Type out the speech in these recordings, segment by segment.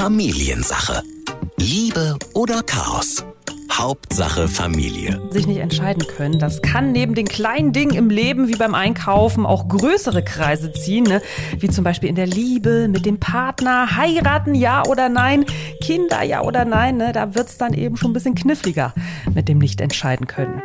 Familiensache. Liebe oder Chaos? Hauptsache Familie. sich nicht entscheiden können. Das kann neben den kleinen Dingen im Leben wie beim Einkaufen auch größere Kreise ziehen, ne? wie zum Beispiel in der Liebe, mit dem Partner, heiraten ja oder nein, Kinder ja oder nein. Ne? Da wird's dann eben schon ein bisschen kniffliger mit dem nicht entscheiden können.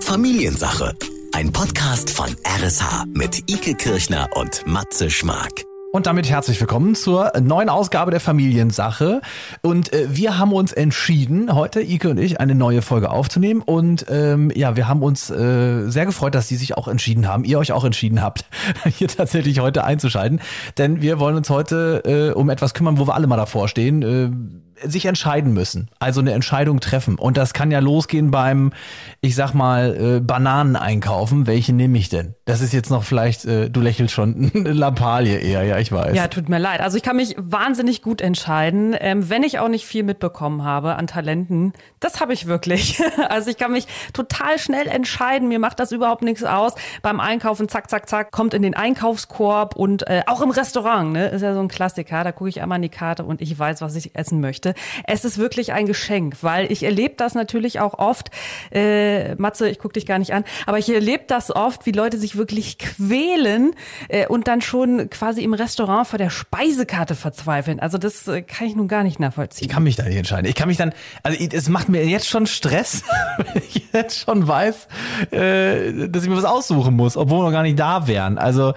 Familiensache. Ein Podcast von RSH mit Ike Kirchner und Matze Schmark. Und damit herzlich willkommen zur neuen Ausgabe der Familiensache. Und äh, wir haben uns entschieden, heute, Ike und ich, eine neue Folge aufzunehmen. Und ähm, ja, wir haben uns äh, sehr gefreut, dass Sie sich auch entschieden haben, ihr euch auch entschieden habt, hier tatsächlich heute einzuschalten. Denn wir wollen uns heute äh, um etwas kümmern, wo wir alle mal davor stehen. Äh, sich entscheiden müssen, also eine Entscheidung treffen. Und das kann ja losgehen beim, ich sag mal, äh, Bananen einkaufen. Welche nehme ich denn? Das ist jetzt noch vielleicht, äh, du lächelst schon, eine Lappalie eher, ja, ich weiß. Ja, tut mir leid. Also ich kann mich wahnsinnig gut entscheiden, ähm, wenn ich auch nicht viel mitbekommen habe an Talenten. Das habe ich wirklich. Also ich kann mich total schnell entscheiden. Mir macht das überhaupt nichts aus. Beim Einkaufen, zack, zack, zack, kommt in den Einkaufskorb und äh, auch im Restaurant, ne, ist ja so ein Klassiker. Da gucke ich einmal an die Karte und ich weiß, was ich essen möchte. Es ist wirklich ein Geschenk, weil ich erlebe das natürlich auch oft. Äh, Matze, ich gucke dich gar nicht an, aber ich erlebe das oft, wie Leute sich wirklich quälen äh, und dann schon quasi im Restaurant vor der Speisekarte verzweifeln. Also das äh, kann ich nun gar nicht nachvollziehen. Ich kann mich da nicht entscheiden. Ich kann mich dann, also es macht mir jetzt schon Stress, wenn ich jetzt schon weiß, äh, dass ich mir was aussuchen muss, obwohl wir noch gar nicht da wären. Also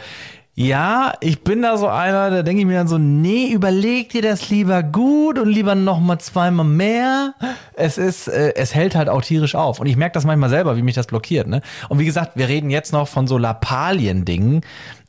ja, ich bin da so einer, da denke ich mir dann so, nee, überleg dir das lieber gut und lieber noch mal zweimal mehr. Es ist, äh, es hält halt auch tierisch auf. Und ich merke das manchmal selber, wie mich das blockiert. Ne? Und wie gesagt, wir reden jetzt noch von so Lappalien-Dingen.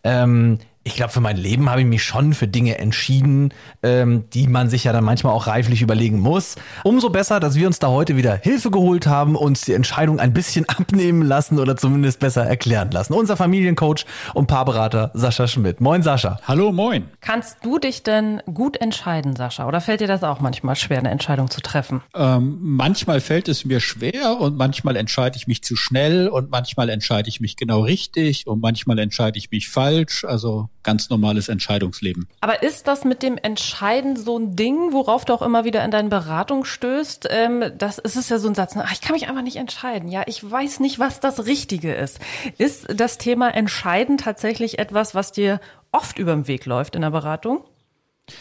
Ähm, ich glaube, für mein Leben habe ich mich schon für Dinge entschieden, ähm, die man sich ja dann manchmal auch reiflich überlegen muss. Umso besser, dass wir uns da heute wieder Hilfe geholt haben, uns die Entscheidung ein bisschen abnehmen lassen oder zumindest besser erklären lassen. Unser Familiencoach und Paarberater Sascha Schmidt. Moin Sascha. Hallo, moin. Kannst du dich denn gut entscheiden, Sascha? Oder fällt dir das auch manchmal schwer, eine Entscheidung zu treffen? Ähm, manchmal fällt es mir schwer und manchmal entscheide ich mich zu schnell und manchmal entscheide ich mich genau richtig und manchmal entscheide ich mich falsch. Also ganz normales Entscheidungsleben. Aber ist das mit dem Entscheiden so ein Ding, worauf du auch immer wieder in deinen Beratung stößt? Ähm, das ist es ja so ein Satz, ach, ich kann mich einfach nicht entscheiden. Ja, ich weiß nicht, was das Richtige ist. Ist das Thema Entscheiden tatsächlich etwas, was dir oft über den Weg läuft in der Beratung?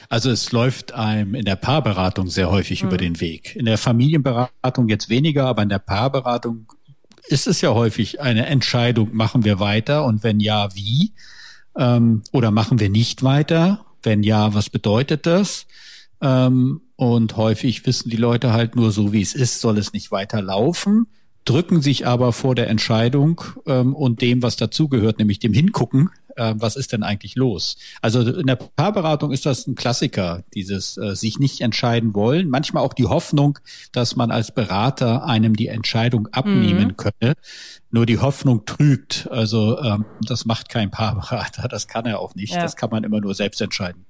Also es läuft einem in der Paarberatung sehr häufig mhm. über den Weg. In der Familienberatung jetzt weniger, aber in der Paarberatung ist es ja häufig eine Entscheidung, machen wir weiter und wenn ja, wie? Ähm, oder machen wir nicht weiter? Wenn ja, was bedeutet das? Ähm, und häufig wissen die Leute halt nur so, wie es ist, soll es nicht weiter laufen, drücken sich aber vor der Entscheidung ähm, und dem, was dazugehört, nämlich dem Hingucken, äh, was ist denn eigentlich los? Also in der Paarberatung ist das ein Klassiker, dieses äh, sich nicht entscheiden wollen. Manchmal auch die Hoffnung, dass man als Berater einem die Entscheidung abnehmen mhm. könne. Nur die Hoffnung trügt. Also ähm, das macht kein Paarberater, das kann er auch nicht. Ja. Das kann man immer nur selbst entscheiden.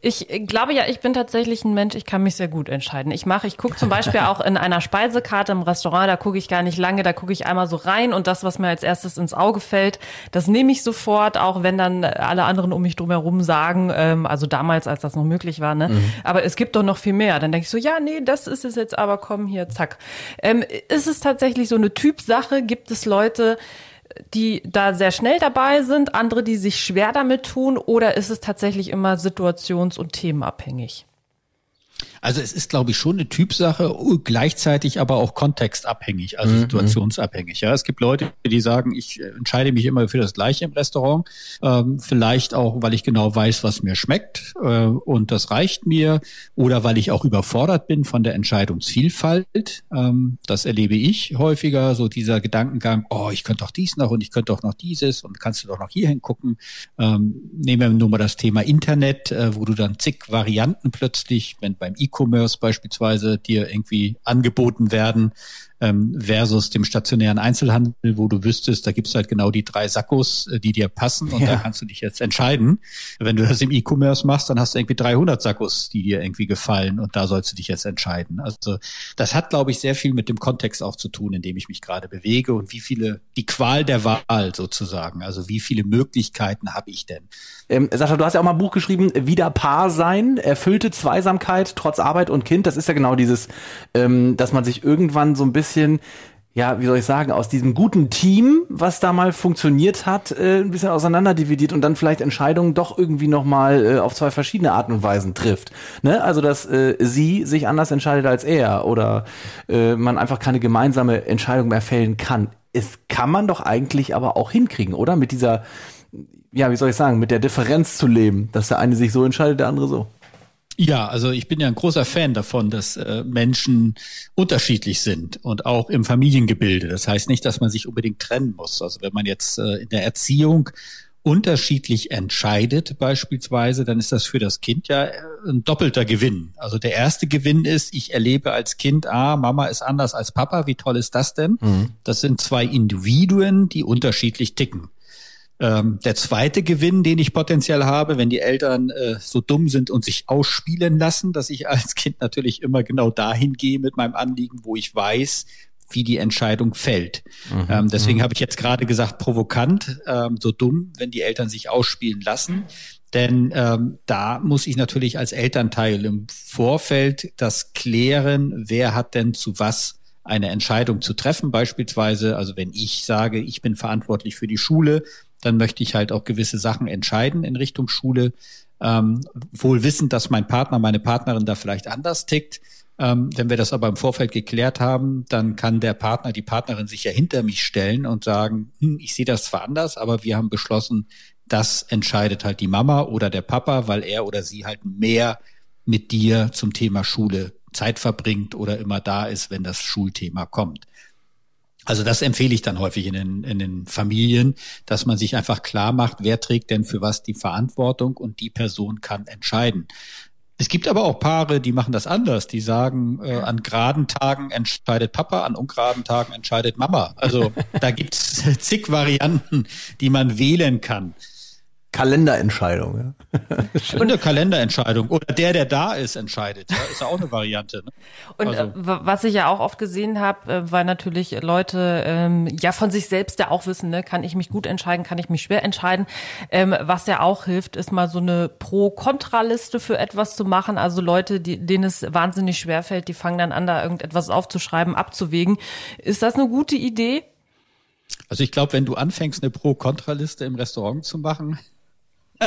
Ich glaube ja, ich bin tatsächlich ein Mensch, ich kann mich sehr gut entscheiden. Ich mache, ich gucke zum Beispiel auch in einer Speisekarte im Restaurant, da gucke ich gar nicht lange, da gucke ich einmal so rein und das, was mir als erstes ins Auge fällt, das nehme ich sofort, auch wenn dann alle anderen um mich drumherum sagen, ähm, also damals, als das noch möglich war, ne? Mhm. Aber es gibt doch noch viel mehr. Dann denke ich so, ja, nee, das ist es jetzt aber, komm hier, zack. Ähm, ist es tatsächlich so eine Typsache? Gibt es Leute, die da sehr schnell dabei sind, andere, die sich schwer damit tun, oder ist es tatsächlich immer situations- und themenabhängig? Also es ist, glaube ich, schon eine Typsache, gleichzeitig aber auch kontextabhängig, also mhm. situationsabhängig. Ja, es gibt Leute, die sagen, ich entscheide mich immer für das Gleiche im Restaurant, ähm, vielleicht auch, weil ich genau weiß, was mir schmeckt äh, und das reicht mir, oder weil ich auch überfordert bin von der Entscheidungsvielfalt. Ähm, das erlebe ich häufiger, so dieser Gedankengang, oh, ich könnte doch dies noch und ich könnte doch noch dieses und kannst du doch noch hier hingucken. Ähm, nehmen wir nur mal das Thema Internet, äh, wo du dann zig Varianten plötzlich, wenn beim E-Commerce beispielsweise dir irgendwie angeboten werden, ähm, versus dem stationären Einzelhandel, wo du wüsstest, da gibt's halt genau die drei Sackos, äh, die dir passen und ja. da kannst du dich jetzt entscheiden. Wenn du das im E-Commerce machst, dann hast du irgendwie 300 Sackos, die dir irgendwie gefallen und da sollst du dich jetzt entscheiden. Also das hat, glaube ich, sehr viel mit dem Kontext auch zu tun, in dem ich mich gerade bewege und wie viele, die Qual der Wahl sozusagen, also wie viele Möglichkeiten habe ich denn? Ähm, Sascha, du hast ja auch mal ein Buch geschrieben, Wieder Paar sein, erfüllte Zweisamkeit trotz Arbeit und Kind. Das ist ja genau dieses, ähm, dass man sich irgendwann so ein bisschen ja, wie soll ich sagen, aus diesem guten Team, was da mal funktioniert hat, äh, ein bisschen auseinanderdividiert und dann vielleicht Entscheidungen doch irgendwie nochmal äh, auf zwei verschiedene Arten und Weisen trifft. Ne? Also, dass äh, sie sich anders entscheidet als er oder äh, man einfach keine gemeinsame Entscheidung mehr fällen kann. Es kann man doch eigentlich aber auch hinkriegen, oder? Mit dieser, ja, wie soll ich sagen, mit der Differenz zu leben, dass der eine sich so entscheidet, der andere so. Ja, also ich bin ja ein großer Fan davon, dass äh, Menschen unterschiedlich sind und auch im Familiengebilde. Das heißt nicht, dass man sich unbedingt trennen muss. Also wenn man jetzt äh, in der Erziehung unterschiedlich entscheidet beispielsweise, dann ist das für das Kind ja äh, ein doppelter Gewinn. Also der erste Gewinn ist, ich erlebe als Kind, ah, Mama ist anders als Papa, wie toll ist das denn? Mhm. Das sind zwei Individuen, die unterschiedlich ticken. Ähm, der zweite Gewinn, den ich potenziell habe, wenn die Eltern äh, so dumm sind und sich ausspielen lassen, dass ich als Kind natürlich immer genau dahin gehe mit meinem Anliegen, wo ich weiß, wie die Entscheidung fällt. Mhm. Ähm, deswegen mhm. habe ich jetzt gerade gesagt, provokant, ähm, so dumm, wenn die Eltern sich ausspielen lassen. Denn ähm, da muss ich natürlich als Elternteil im Vorfeld das klären, wer hat denn zu was eine Entscheidung zu treffen. Beispielsweise, also wenn ich sage, ich bin verantwortlich für die Schule, dann möchte ich halt auch gewisse Sachen entscheiden in Richtung Schule. Ähm, wohl wissend, dass mein Partner, meine Partnerin da vielleicht anders tickt. Ähm, wenn wir das aber im Vorfeld geklärt haben, dann kann der Partner, die Partnerin sich ja hinter mich stellen und sagen, hm, ich sehe das zwar anders, aber wir haben beschlossen, das entscheidet halt die Mama oder der Papa, weil er oder sie halt mehr mit dir zum Thema Schule Zeit verbringt oder immer da ist, wenn das Schulthema kommt. Also das empfehle ich dann häufig in den, in den Familien, dass man sich einfach klar macht, wer trägt denn für was die Verantwortung und die Person kann entscheiden. Es gibt aber auch Paare, die machen das anders. Die sagen, äh, an geraden Tagen entscheidet Papa, an ungeraden Tagen entscheidet Mama. Also da gibt's zig Varianten, die man wählen kann. Kalenderentscheidung. Ja. Und eine Kalenderentscheidung. Oder der, der da ist, entscheidet. Ja, ist ja auch eine Variante. Ne? Und also. Äh, was ich ja auch oft gesehen habe, äh, weil natürlich Leute ähm, ja von sich selbst ja auch wissen, ne, kann ich mich gut entscheiden, kann ich mich schwer entscheiden. Ähm, was ja auch hilft, ist mal so eine Pro-Kontra-Liste für etwas zu machen. Also Leute, die, denen es wahnsinnig schwer fällt, die fangen dann an, da irgendetwas aufzuschreiben, abzuwägen. Ist das eine gute Idee? Also ich glaube, wenn du anfängst, eine Pro-Kontra-Liste im Restaurant zu machen,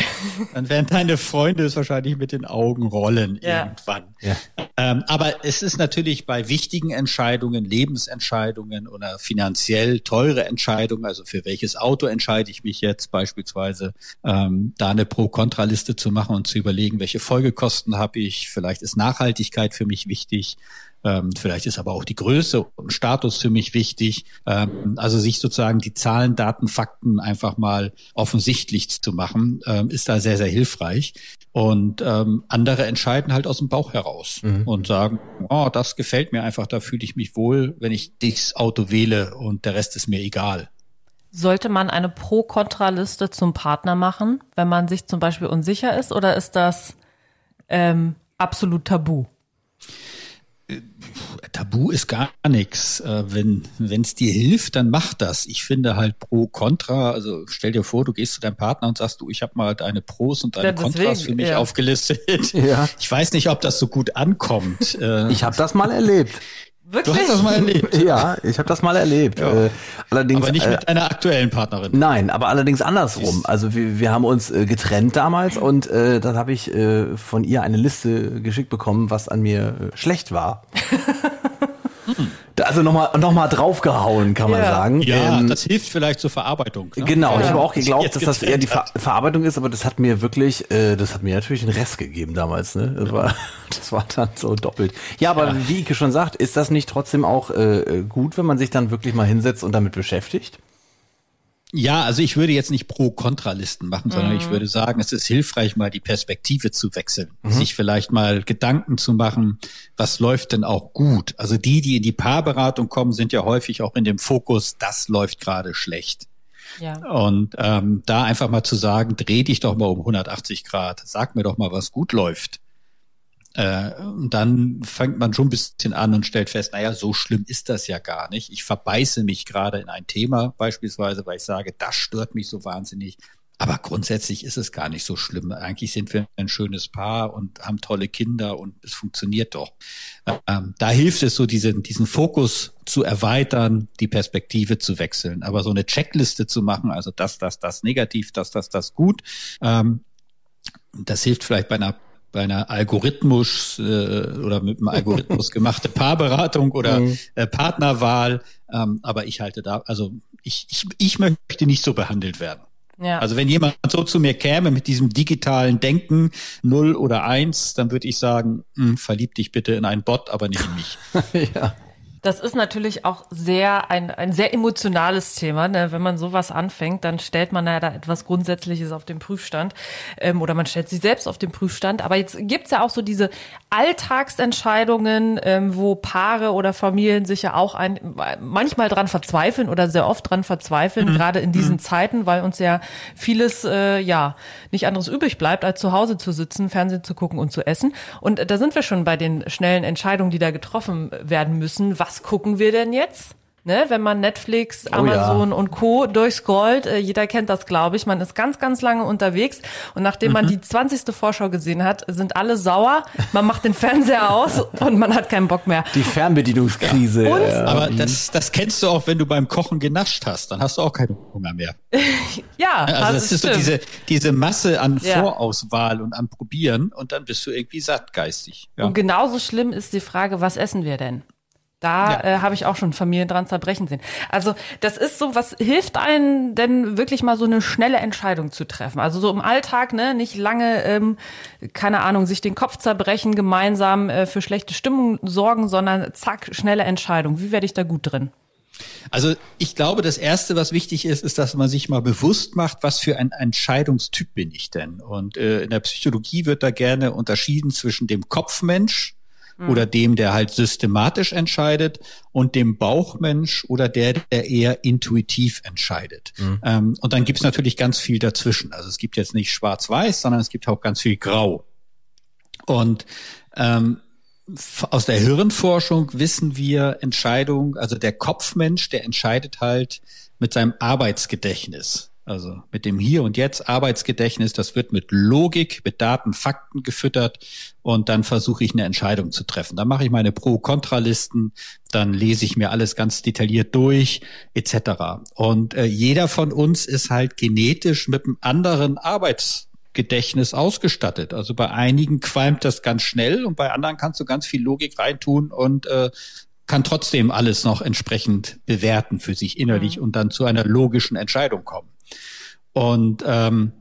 dann werden deine Freunde es wahrscheinlich mit den Augen rollen ja. irgendwann. Ja. Ähm, aber es ist natürlich bei wichtigen Entscheidungen, Lebensentscheidungen oder finanziell teure Entscheidungen, also für welches Auto entscheide ich mich jetzt beispielsweise, ähm, da eine Pro-Kontra-Liste zu machen und zu überlegen, welche Folgekosten habe ich, vielleicht ist Nachhaltigkeit für mich wichtig. Ähm, vielleicht ist aber auch die Größe und Status für mich wichtig. Ähm, also sich sozusagen die Zahlen, Daten, Fakten einfach mal offensichtlich zu machen, ähm, ist da sehr, sehr hilfreich. Und ähm, andere entscheiden halt aus dem Bauch heraus mhm. und sagen, oh, das gefällt mir einfach, da fühle ich mich wohl, wenn ich dieses Auto wähle und der Rest ist mir egal. Sollte man eine Pro-Kontra-Liste zum Partner machen, wenn man sich zum Beispiel unsicher ist, oder ist das ähm, absolut tabu? Tabu ist gar nichts. Äh, wenn es dir hilft, dann mach das. Ich finde halt pro Contra. Also stell dir vor, du gehst zu deinem Partner und sagst, du, ich habe mal deine Pros und deine ja, Kontras für mich ja. aufgelistet. Ja. Ich weiß nicht, ob das so gut ankommt. Äh, ich habe das mal erlebt. Wirklich? Du hast das mal erlebt. Ja, ich habe das mal erlebt. Ja. Äh, allerdings, aber nicht mit äh, einer aktuellen Partnerin. Nein, aber allerdings andersrum. Also wir, wir haben uns äh, getrennt damals und äh, dann habe ich äh, von ihr eine Liste geschickt bekommen, was an mir schlecht war. Also nochmal noch mal draufgehauen, kann man ja. sagen. Ja, ähm, das hilft vielleicht zur Verarbeitung. Ne? Genau, ja. ich habe auch geglaubt, dass das eher die Ver Verarbeitung ist, aber das hat mir wirklich, äh, das hat mir natürlich einen Rest gegeben damals. Ne? Das, war, das war dann so doppelt. Ja, aber ja. wie Ike schon sagt, ist das nicht trotzdem auch äh, gut, wenn man sich dann wirklich mal hinsetzt und damit beschäftigt? Ja, also ich würde jetzt nicht Pro-Kontra-Listen machen, sondern mhm. ich würde sagen, es ist hilfreich, mal die Perspektive zu wechseln, mhm. sich vielleicht mal Gedanken zu machen, was läuft denn auch gut. Also die, die in die Paarberatung kommen, sind ja häufig auch in dem Fokus, das läuft gerade schlecht. Ja. Und ähm, da einfach mal zu sagen, dreh dich doch mal um 180 Grad, sag mir doch mal, was gut läuft. Äh, und dann fängt man schon ein bisschen an und stellt fest, naja, so schlimm ist das ja gar nicht. Ich verbeiße mich gerade in ein Thema beispielsweise, weil ich sage, das stört mich so wahnsinnig. Aber grundsätzlich ist es gar nicht so schlimm. Eigentlich sind wir ein schönes Paar und haben tolle Kinder und es funktioniert doch. Ähm, da hilft es so, diesen, diesen Fokus zu erweitern, die Perspektive zu wechseln. Aber so eine Checkliste zu machen, also das, das, das negativ, das, das, das gut, ähm, das hilft vielleicht bei einer bei einer Algorithmus äh, oder mit einem Algorithmus gemachte Paarberatung oder mhm. äh, Partnerwahl. Ähm, aber ich halte da, also ich, ich, ich möchte nicht so behandelt werden. Ja. Also wenn jemand so zu mir käme mit diesem digitalen Denken, null oder eins, dann würde ich sagen, mh, hm, verlieb dich bitte in einen Bot, aber nicht in mich. ja. Das ist natürlich auch sehr ein, ein sehr emotionales Thema. Ne? Wenn man sowas anfängt, dann stellt man ja da etwas Grundsätzliches auf den Prüfstand ähm, oder man stellt sich selbst auf den Prüfstand. Aber jetzt gibt's ja auch so diese Alltagsentscheidungen, ähm, wo Paare oder Familien sich ja auch ein, manchmal dran verzweifeln oder sehr oft dran verzweifeln, mhm. gerade in diesen mhm. Zeiten, weil uns ja vieles äh, ja nicht anderes übrig bleibt, als zu Hause zu sitzen, Fernsehen zu gucken und zu essen. Und äh, da sind wir schon bei den schnellen Entscheidungen, die da getroffen werden müssen. Was was gucken wir denn jetzt? Ne, wenn man Netflix, Amazon oh ja. und Co. durchscrollt, äh, jeder kennt das, glaube ich, man ist ganz, ganz lange unterwegs und nachdem mhm. man die 20. Vorschau gesehen hat, sind alle sauer, man macht den Fernseher aus und man hat keinen Bock mehr. Die Fernbedienungskrise. Ja. Ja. Aber das, das kennst du auch, wenn du beim Kochen genascht hast, dann hast du auch keinen Hunger mehr. ja, also das ist stimmt. so diese, diese Masse an Vorauswahl und an Probieren und dann bist du irgendwie satt geistig. Und genauso schlimm ist die Frage, was essen wir denn? Da ja. äh, habe ich auch schon Familien dran zerbrechen sehen. Also das ist so, was hilft einem denn wirklich mal so eine schnelle Entscheidung zu treffen? Also so im Alltag, ne, nicht lange, ähm, keine Ahnung, sich den Kopf zerbrechen, gemeinsam äh, für schlechte Stimmung sorgen, sondern zack, schnelle Entscheidung. Wie werde ich da gut drin? Also ich glaube, das Erste, was wichtig ist, ist, dass man sich mal bewusst macht, was für ein Entscheidungstyp bin ich denn. Und äh, in der Psychologie wird da gerne unterschieden zwischen dem Kopfmensch, mhm. oder dem, der halt systematisch entscheidet und dem Bauchmensch oder der, der eher intuitiv entscheidet. Mhm. Ähm, und dann gibt's natürlich ganz viel dazwischen. Also es gibt jetzt nicht schwarz-weiß, sondern es gibt auch ganz viel Grau. Und ähm, aus der Hirnforschung wissen wir Entscheidung, also der Kopfmensch, der entscheidet halt mit seinem Arbeitsgedächtnis. Also mit dem Hier und Jetzt Arbeitsgedächtnis, das wird mit Logik, mit Daten, Fakten gefüttert und dann versuche ich eine Entscheidung zu treffen. Dann mache ich meine Pro-Kontra-Listen, dann lese ich mir alles ganz detailliert durch, etc. Und äh, jeder von uns ist halt genetisch mit einem anderen Arbeitsgedächtnis ausgestattet. Also bei einigen qualmt das ganz schnell und bei anderen kannst du ganz viel Logik reintun und äh, kann trotzdem alles noch entsprechend bewerten für sich innerlich mhm. und dann zu einer logischen Entscheidung kommen. Und ähm,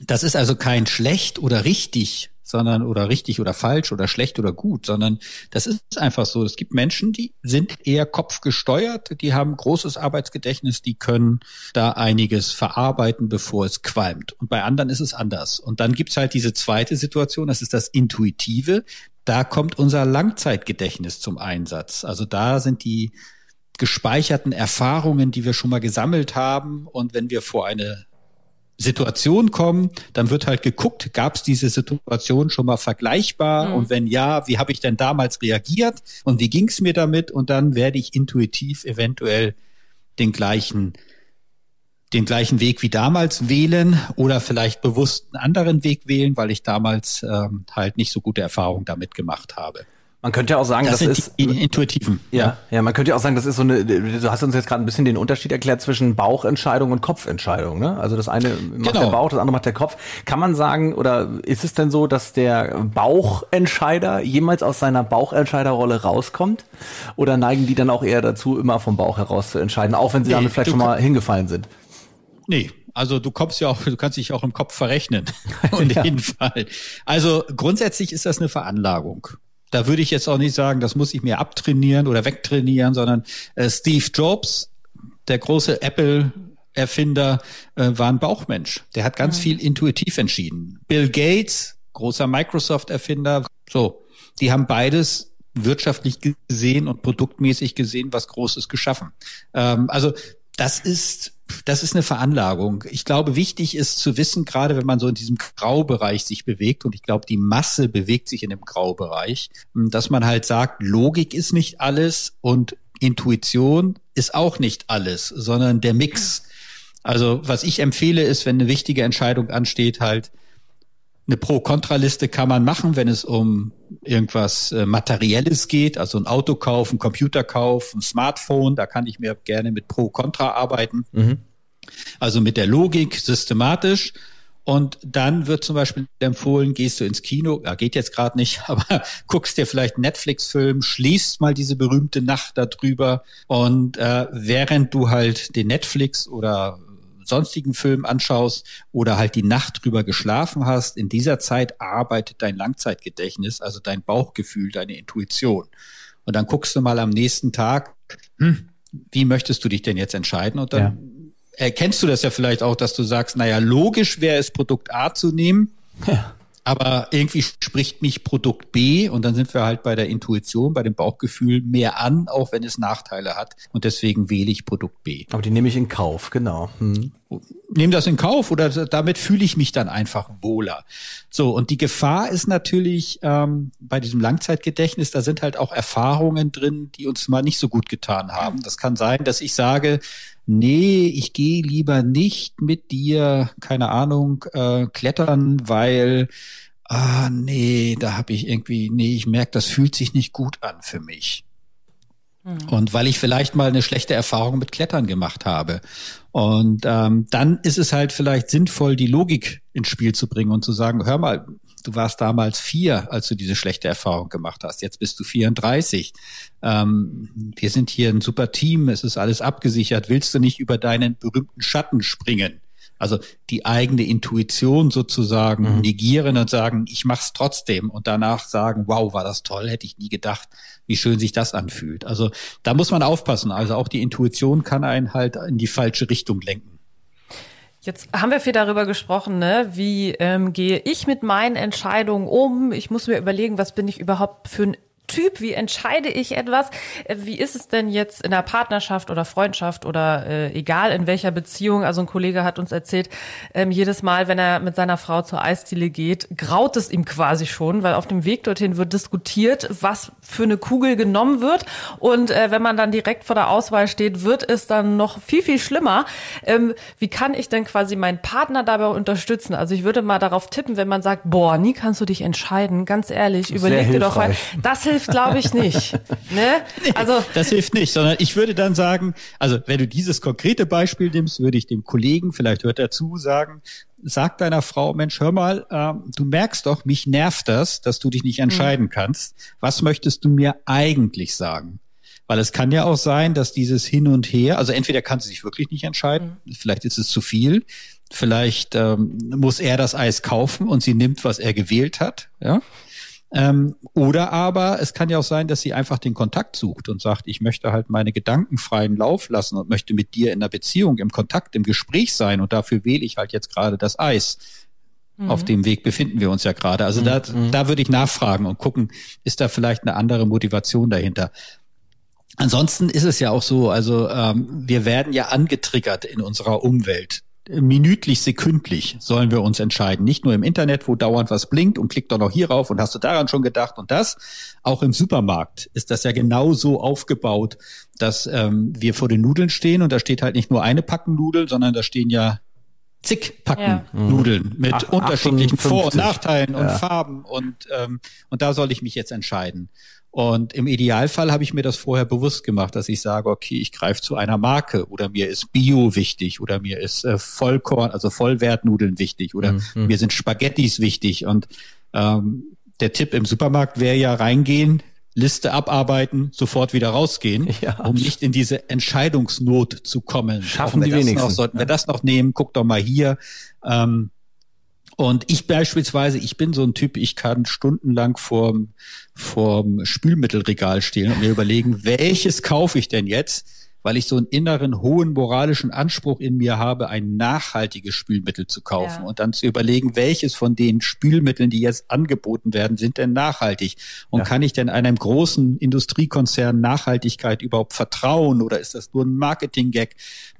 das ist also kein schlecht oder richtig, sondern oder richtig oder falsch oder schlecht oder gut, sondern das ist einfach so. Es gibt Menschen, die sind eher kopfgesteuert, die haben großes Arbeitsgedächtnis, die können da einiges verarbeiten, bevor es qualmt. Und bei anderen ist es anders. Und dann gibt's halt diese zweite Situation, das ist das Intuitive. Da kommt unser Langzeitgedächtnis zum Einsatz. Also da sind die gespeicherten Erfahrungen, die wir schon mal gesammelt haben. Und wenn wir vor eine Situation kommen, dann wird halt geguckt, gab es diese Situation schon mal vergleichbar mhm. und wenn ja, wie habe ich denn damals reagiert und wie ging es mir damit und dann werde ich intuitiv eventuell den gleichen den gleichen Weg wie damals wählen oder vielleicht bewusst einen anderen Weg wählen, weil ich damals ähm, halt nicht so gute Erfahrungen damit gemacht habe. Man könnte ja auch sagen, das, das ist intuitiven. Ja, ja, man könnte ja auch sagen, das ist so eine. Du hast uns jetzt gerade ein bisschen den Unterschied erklärt zwischen Bauchentscheidung und Kopfentscheidung. Ne? Also das eine macht genau. der Bauch, das andere macht der Kopf. Kann man sagen, oder ist es denn so, dass der Bauchentscheider jemals aus seiner Bauchentscheiderrolle rauskommt? Oder neigen die dann auch eher dazu, immer vom Bauch heraus zu entscheiden, auch wenn sie nee, damit vielleicht schon mal hingefallen sind? Nee, also du kommst ja auch, du kannst dich auch im Kopf verrechnen. In ja. jedem Fall. Also grundsätzlich ist das eine Veranlagung. Da würde ich jetzt auch nicht sagen, das muss ich mir abtrainieren oder wegtrainieren, sondern äh, Steve Jobs, der große Apple Erfinder äh, war ein Bauchmensch. Der hat ganz mhm. viel intuitiv entschieden. Bill Gates, großer Microsoft-Erfinder, so, die haben beides wirtschaftlich gesehen und produktmäßig gesehen was Großes geschaffen. Ähm, also das ist das ist eine Veranlagung. Ich glaube, wichtig ist zu wissen, gerade wenn man so in diesem Graubereich sich bewegt, und ich glaube, die Masse bewegt sich in dem Graubereich, dass man halt sagt, Logik ist nicht alles und Intuition ist auch nicht alles, sondern der Mix. Also was ich empfehle ist, wenn eine wichtige Entscheidung ansteht, halt eine Pro-Kontra-Liste kann man machen, wenn es um irgendwas äh, Materielles geht, also ein Autokauf, ein Computerkauf, ein Smartphone, da kann ich mir gerne mit Pro-Kontra arbeiten. Mhm. Also mit der Logik systematisch. Und dann wird zum Beispiel empfohlen, gehst du ins Kino, ja, geht jetzt gerade nicht, aber guckst dir vielleicht einen Netflix-Film, schließt mal diese berühmte Nacht darüber und äh, während du halt den Netflix oder sonstigen Film anschaust oder halt die Nacht drüber geschlafen hast, in dieser Zeit arbeitet dein Langzeitgedächtnis, also dein Bauchgefühl, deine Intuition. Und dann guckst du mal am nächsten Tag, hm, wie möchtest du dich denn jetzt entscheiden? Und dann ja. erkennst du das ja vielleicht auch, dass du sagst, naja, logisch wäre es, Produkt A zu nehmen. Ja. Aber irgendwie spricht mich Produkt B und dann sind wir halt bei der Intuition, bei dem Bauchgefühl mehr an, auch wenn es Nachteile hat. Und deswegen wähle ich Produkt B. Aber die nehme ich in Kauf, genau. Hm. Nehme das in Kauf oder damit fühle ich mich dann einfach wohler. So, und die Gefahr ist natürlich ähm, bei diesem Langzeitgedächtnis, da sind halt auch Erfahrungen drin, die uns mal nicht so gut getan haben. Das kann sein, dass ich sage, nee, ich gehe lieber nicht mit dir, keine Ahnung, äh, klettern, weil, ah, nee, da habe ich irgendwie, nee, ich merke, das fühlt sich nicht gut an für mich. Mhm. Und weil ich vielleicht mal eine schlechte Erfahrung mit Klettern gemacht habe. Und ähm, dann ist es halt vielleicht sinnvoll, die Logik ins Spiel zu bringen und zu sagen, hör mal, du warst damals vier, als du diese schlechte Erfahrung gemacht hast. Jetzt bist du 34. Ähm, wir sind hier ein super Team, es ist alles abgesichert. Willst du nicht über deinen berühmten Schatten springen? Also die eigene Intuition sozusagen mhm. negieren und sagen, ich mach's trotzdem und danach sagen, wow, war das toll, hätte ich nie gedacht, wie schön sich das anfühlt. Also da muss man aufpassen. Also auch die Intuition kann einen halt in die falsche Richtung lenken. Jetzt haben wir viel darüber gesprochen, ne? wie ähm, gehe ich mit meinen Entscheidungen um. Ich muss mir überlegen, was bin ich überhaupt für ein Typ? Wie entscheide ich etwas? Äh, wie ist es denn jetzt in der Partnerschaft oder Freundschaft oder äh, egal in welcher Beziehung? Also ein Kollege hat uns erzählt, ähm, jedes Mal, wenn er mit seiner Frau zur Eisdiele geht, graut es ihm quasi schon, weil auf dem Weg dorthin wird diskutiert, was für eine Kugel genommen wird. Und äh, wenn man dann direkt vor der Auswahl steht, wird es dann noch viel, viel schlimmer. Ähm, wie kann ich denn quasi meinen Partner dabei unterstützen? Also ich würde mal darauf tippen, wenn man sagt, boah, nie kannst du dich entscheiden, ganz ehrlich, überleg dir doch mal. Das hilft, glaube ich, nicht. Ne? Nee, also das hilft nicht, sondern ich würde dann sagen, also wenn du dieses konkrete Beispiel nimmst, würde ich dem Kollegen, vielleicht hört er zu, sagen, sag deiner Frau, Mensch, hör mal, äh, du merkst doch, mich nervt das, dass du dich nicht mhm. entscheiden mhm. kannst. Was möchtest du mir eigentlich sagen? Weil es kann ja auch sein, dass dieses Hin und Her, also entweder kann sie sich wirklich nicht entscheiden, mhm. vielleicht ist es zu viel, vielleicht ähm, muss er das Eis kaufen und sie nimmt, was er gewählt hat, ja. Ähm, oder aber es kann ja auch sein, dass sie einfach den Kontakt sucht und sagt, ich möchte halt meine Gedanken freien Lauf lassen und möchte mit dir in der Beziehung, im Kontakt, im Gespräch sein und dafür wähle ich halt jetzt gerade das Eis. Mhm. Auf dem Weg befinden wir uns ja gerade. Also mhm. da, da würde ich nachfragen und gucken, ist da vielleicht eine andere Motivation dahinter. Ansonsten ist es ja auch so, also ähm, wir werden ja angetriggert in unserer Umwelt minütlich, sekündlich sollen wir uns entscheiden. Nicht nur im Internet, wo dauernd was blinkt und klickt doch noch hier rauf und hast du daran schon gedacht und das. Auch im Supermarkt ist das ja genau so aufgebaut, dass ähm, wir vor den Nudeln stehen und da steht halt nicht nur eine Packen Nudeln, sondern da stehen ja zig Packen ja. Nudeln mit Ach, unterschiedlichen 58. Vor- und Nachteilen und ja. Farben und ähm, und da soll ich mich jetzt entscheiden. Und im Idealfall habe ich mir das vorher bewusst gemacht, dass ich sage, okay, ich greife zu einer Marke oder mir ist Bio wichtig oder mir ist äh, Vollkorn, also Vollwertnudeln wichtig oder mhm. mir sind Spaghettis wichtig. Und ähm, der Tipp im Supermarkt wäre ja reingehen, Liste abarbeiten, sofort wieder rausgehen, ja. um nicht in diese Entscheidungsnot zu kommen. Schaffen die wenigsten. Noch, sollten wir das noch nehmen? Guck doch mal hier. Ähm, und ich beispielsweise, ich bin so ein Typ, ich kann stundenlang vorm, vorm Spülmittelregal stehen und mir überlegen, welches kaufe ich denn jetzt? Weil ich so einen inneren hohen moralischen Anspruch in mir habe, ein nachhaltiges Spülmittel zu kaufen Ja. und dann zu überlegen, welches von den Spülmitteln, die jetzt angeboten werden, sind denn nachhaltig? Und Ja. kann ich denn einem großen Industriekonzern Nachhaltigkeit überhaupt vertrauen oder ist das nur ein Marketing-Gag?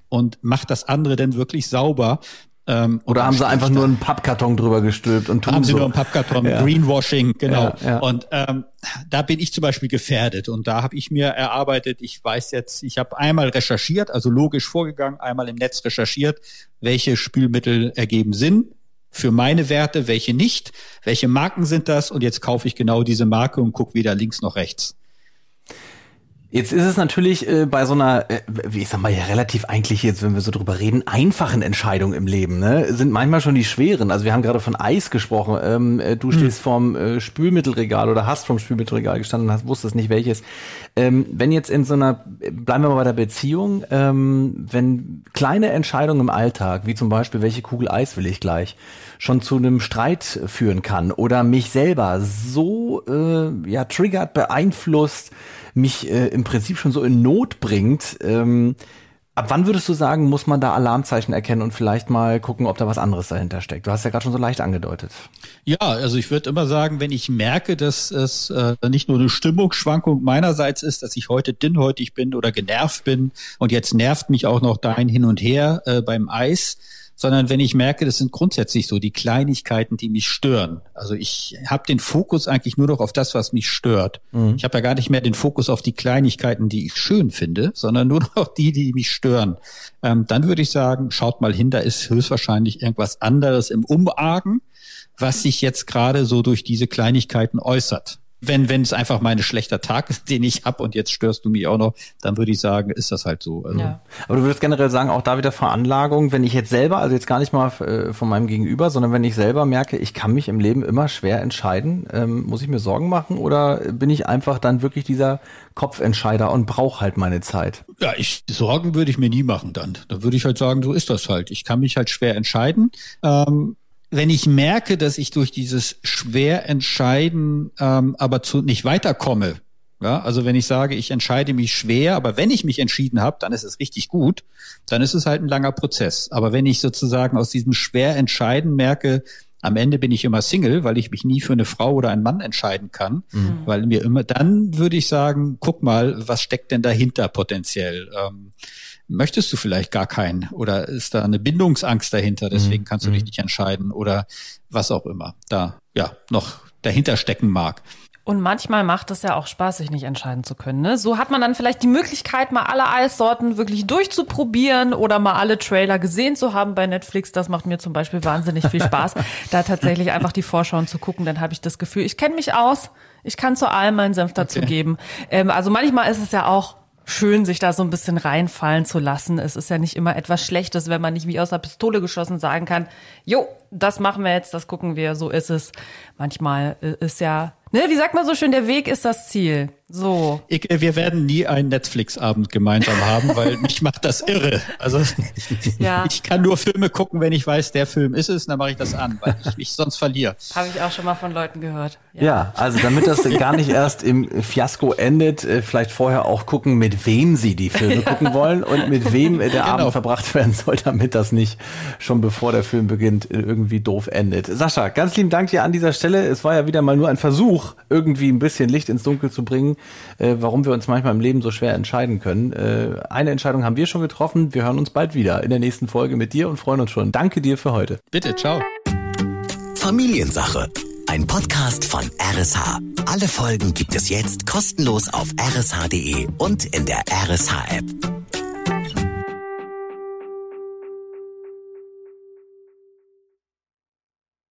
Und macht das andere denn wirklich sauber? Ähm, Oder und haben sie einfach nur einen Pappkarton drüber gestülpt und tun Haben sie so. nur einen Pappkarton, Ja. Greenwashing, genau. Ja, ja. Und ähm, da bin ich zum Beispiel gefährdet. Und da habe ich mir erarbeitet, ich weiß jetzt, ich habe einmal recherchiert, also logisch vorgegangen, einmal im Netz recherchiert, welche Spülmittel ergeben Sinn für meine Werte, welche nicht, welche Marken sind das und jetzt kaufe ich genau diese Marke und gucke weder links noch rechts. Jetzt ist es natürlich äh, bei so einer, äh, wie ich sag mal, ja relativ eigentlich jetzt, wenn wir so drüber reden, einfachen Entscheidungen im Leben, ne, sind manchmal schon die schweren. Also wir haben gerade von Eis gesprochen. Ähm, äh, du stehst vorm äh, Spülmittelregal oder hast vom Spülmittelregal gestanden und hast, wusstest nicht welches. Ähm, wenn jetzt in so einer, bleiben wir mal bei der Beziehung, ähm, wenn kleine Entscheidungen im Alltag, wie zum Beispiel, welche Kugel Eis will ich gleich, schon zu einem Streit führen kann oder mich selber so äh, ja triggert, beeinflusst, mich äh, im Prinzip schon so in Not bringt. Ähm, ab wann würdest du sagen, muss man da Alarmzeichen erkennen und vielleicht mal gucken, ob da was anderes dahinter steckt? Du hast ja gerade schon so leicht angedeutet. Ja, also ich würde immer sagen, wenn ich merke, dass es äh, nicht nur eine Stimmungsschwankung meinerseits ist, dass ich heute dünnhäutig bin oder genervt bin und jetzt nervt mich auch noch dein Hin und Her äh, beim Eis, sondern wenn ich merke, das sind grundsätzlich so die Kleinigkeiten, die mich stören. Also ich habe den Fokus eigentlich nur noch auf das, was mich stört. Ich habe ja gar nicht mehr den Fokus auf die Kleinigkeiten, die ich schön finde, sondern nur noch die, die mich stören. Ähm, dann würde ich sagen, schaut mal hin, da ist höchstwahrscheinlich irgendwas anderes im Umargen was sich jetzt gerade so durch diese Kleinigkeiten äußert. Wenn, wenn es einfach mal ein schlechter Tag ist, den ich hab und jetzt störst du mich auch noch, dann würde ich sagen, ist das halt so. Also, Ja. Aber du würdest generell sagen, auch da wieder Veranlagung, wenn ich jetzt selber, also jetzt gar nicht mal äh, von meinem Gegenüber, sondern wenn ich selber merke, ich kann mich im Leben immer schwer entscheiden, ähm, muss ich mir Sorgen machen oder bin ich einfach dann wirklich dieser Kopfentscheider und brauche halt meine Zeit? Ja, ich Sorgen würde ich mir nie machen dann. Da würde ich halt sagen, so ist das halt. Ich kann mich halt schwer entscheiden. Ähm, wenn ich merke, dass ich durch dieses schwer entscheiden ähm, aber zu nicht weiterkomme, ja, also wenn ich sage, ich entscheide mich schwer, aber wenn ich mich entschieden habe, dann ist es richtig gut, dann ist es halt ein langer Prozess. Aber wenn ich sozusagen aus diesem schwer entscheiden merke, am Ende bin ich immer Single, weil ich mich nie für eine Frau oder einen Mann entscheiden kann, weil mir immer, dann würde ich sagen, guck mal, was steckt denn dahinter potenziell? Ähm, möchtest du vielleicht gar keinen oder ist da eine Bindungsangst dahinter, deswegen kannst du dich nicht entscheiden oder was auch immer da ja noch dahinter stecken mag. Und manchmal macht es ja auch Spaß, sich nicht entscheiden zu können. Ne? So hat man dann vielleicht die Möglichkeit, mal alle Eissorten wirklich durchzuprobieren oder mal alle Trailer gesehen zu haben bei Netflix. Das macht mir zum Beispiel wahnsinnig viel Spaß, da tatsächlich einfach die Vorschauen zu gucken. Dann habe ich das Gefühl, ich kenne mich aus, ich kann zu allem meinen Senf dazu Okay. geben. Ähm, also manchmal ist es ja auch schön, sich da so ein bisschen reinfallen zu lassen. Es ist ja nicht immer etwas Schlechtes, wenn man nicht wie aus der Pistole geschossen sagen kann, jo, das machen wir jetzt, das gucken wir, so ist es. Manchmal äh, ist ja, ne, wie sagt man so schön, der Weg ist das Ziel. So. Ich, äh, wir werden nie einen Netflix-Abend gemeinsam haben, weil mich macht das irre. Also Ja. ich kann nur Filme gucken, wenn ich weiß, der Film ist es, dann mache ich das an, weil ich mich sonst verliere. Habe ich auch schon mal von Leuten gehört. Ja, also damit das gar nicht erst im Fiasko endet, äh, vielleicht vorher auch gucken, mit wem sie die Filme gucken wollen und mit wem der Abend verbracht werden soll, damit das nicht schon bevor der Film beginnt äh, irgendwie doof endet. Sascha, ganz lieben Dank dir an dieser Stelle. Es war ja wieder mal nur ein Versuch, irgendwie ein bisschen Licht ins Dunkel zu bringen, äh, warum wir uns manchmal im Leben so schwer entscheiden können. Äh, eine Entscheidung haben wir schon getroffen. Wir hören uns bald wieder in der nächsten Folge mit dir und freuen uns schon. Danke dir für heute. Bitte, ciao. Familiensache. Ein Podcast von RSH. Alle Folgen gibt es jetzt kostenlos auf rsh.de und in der RSH-App.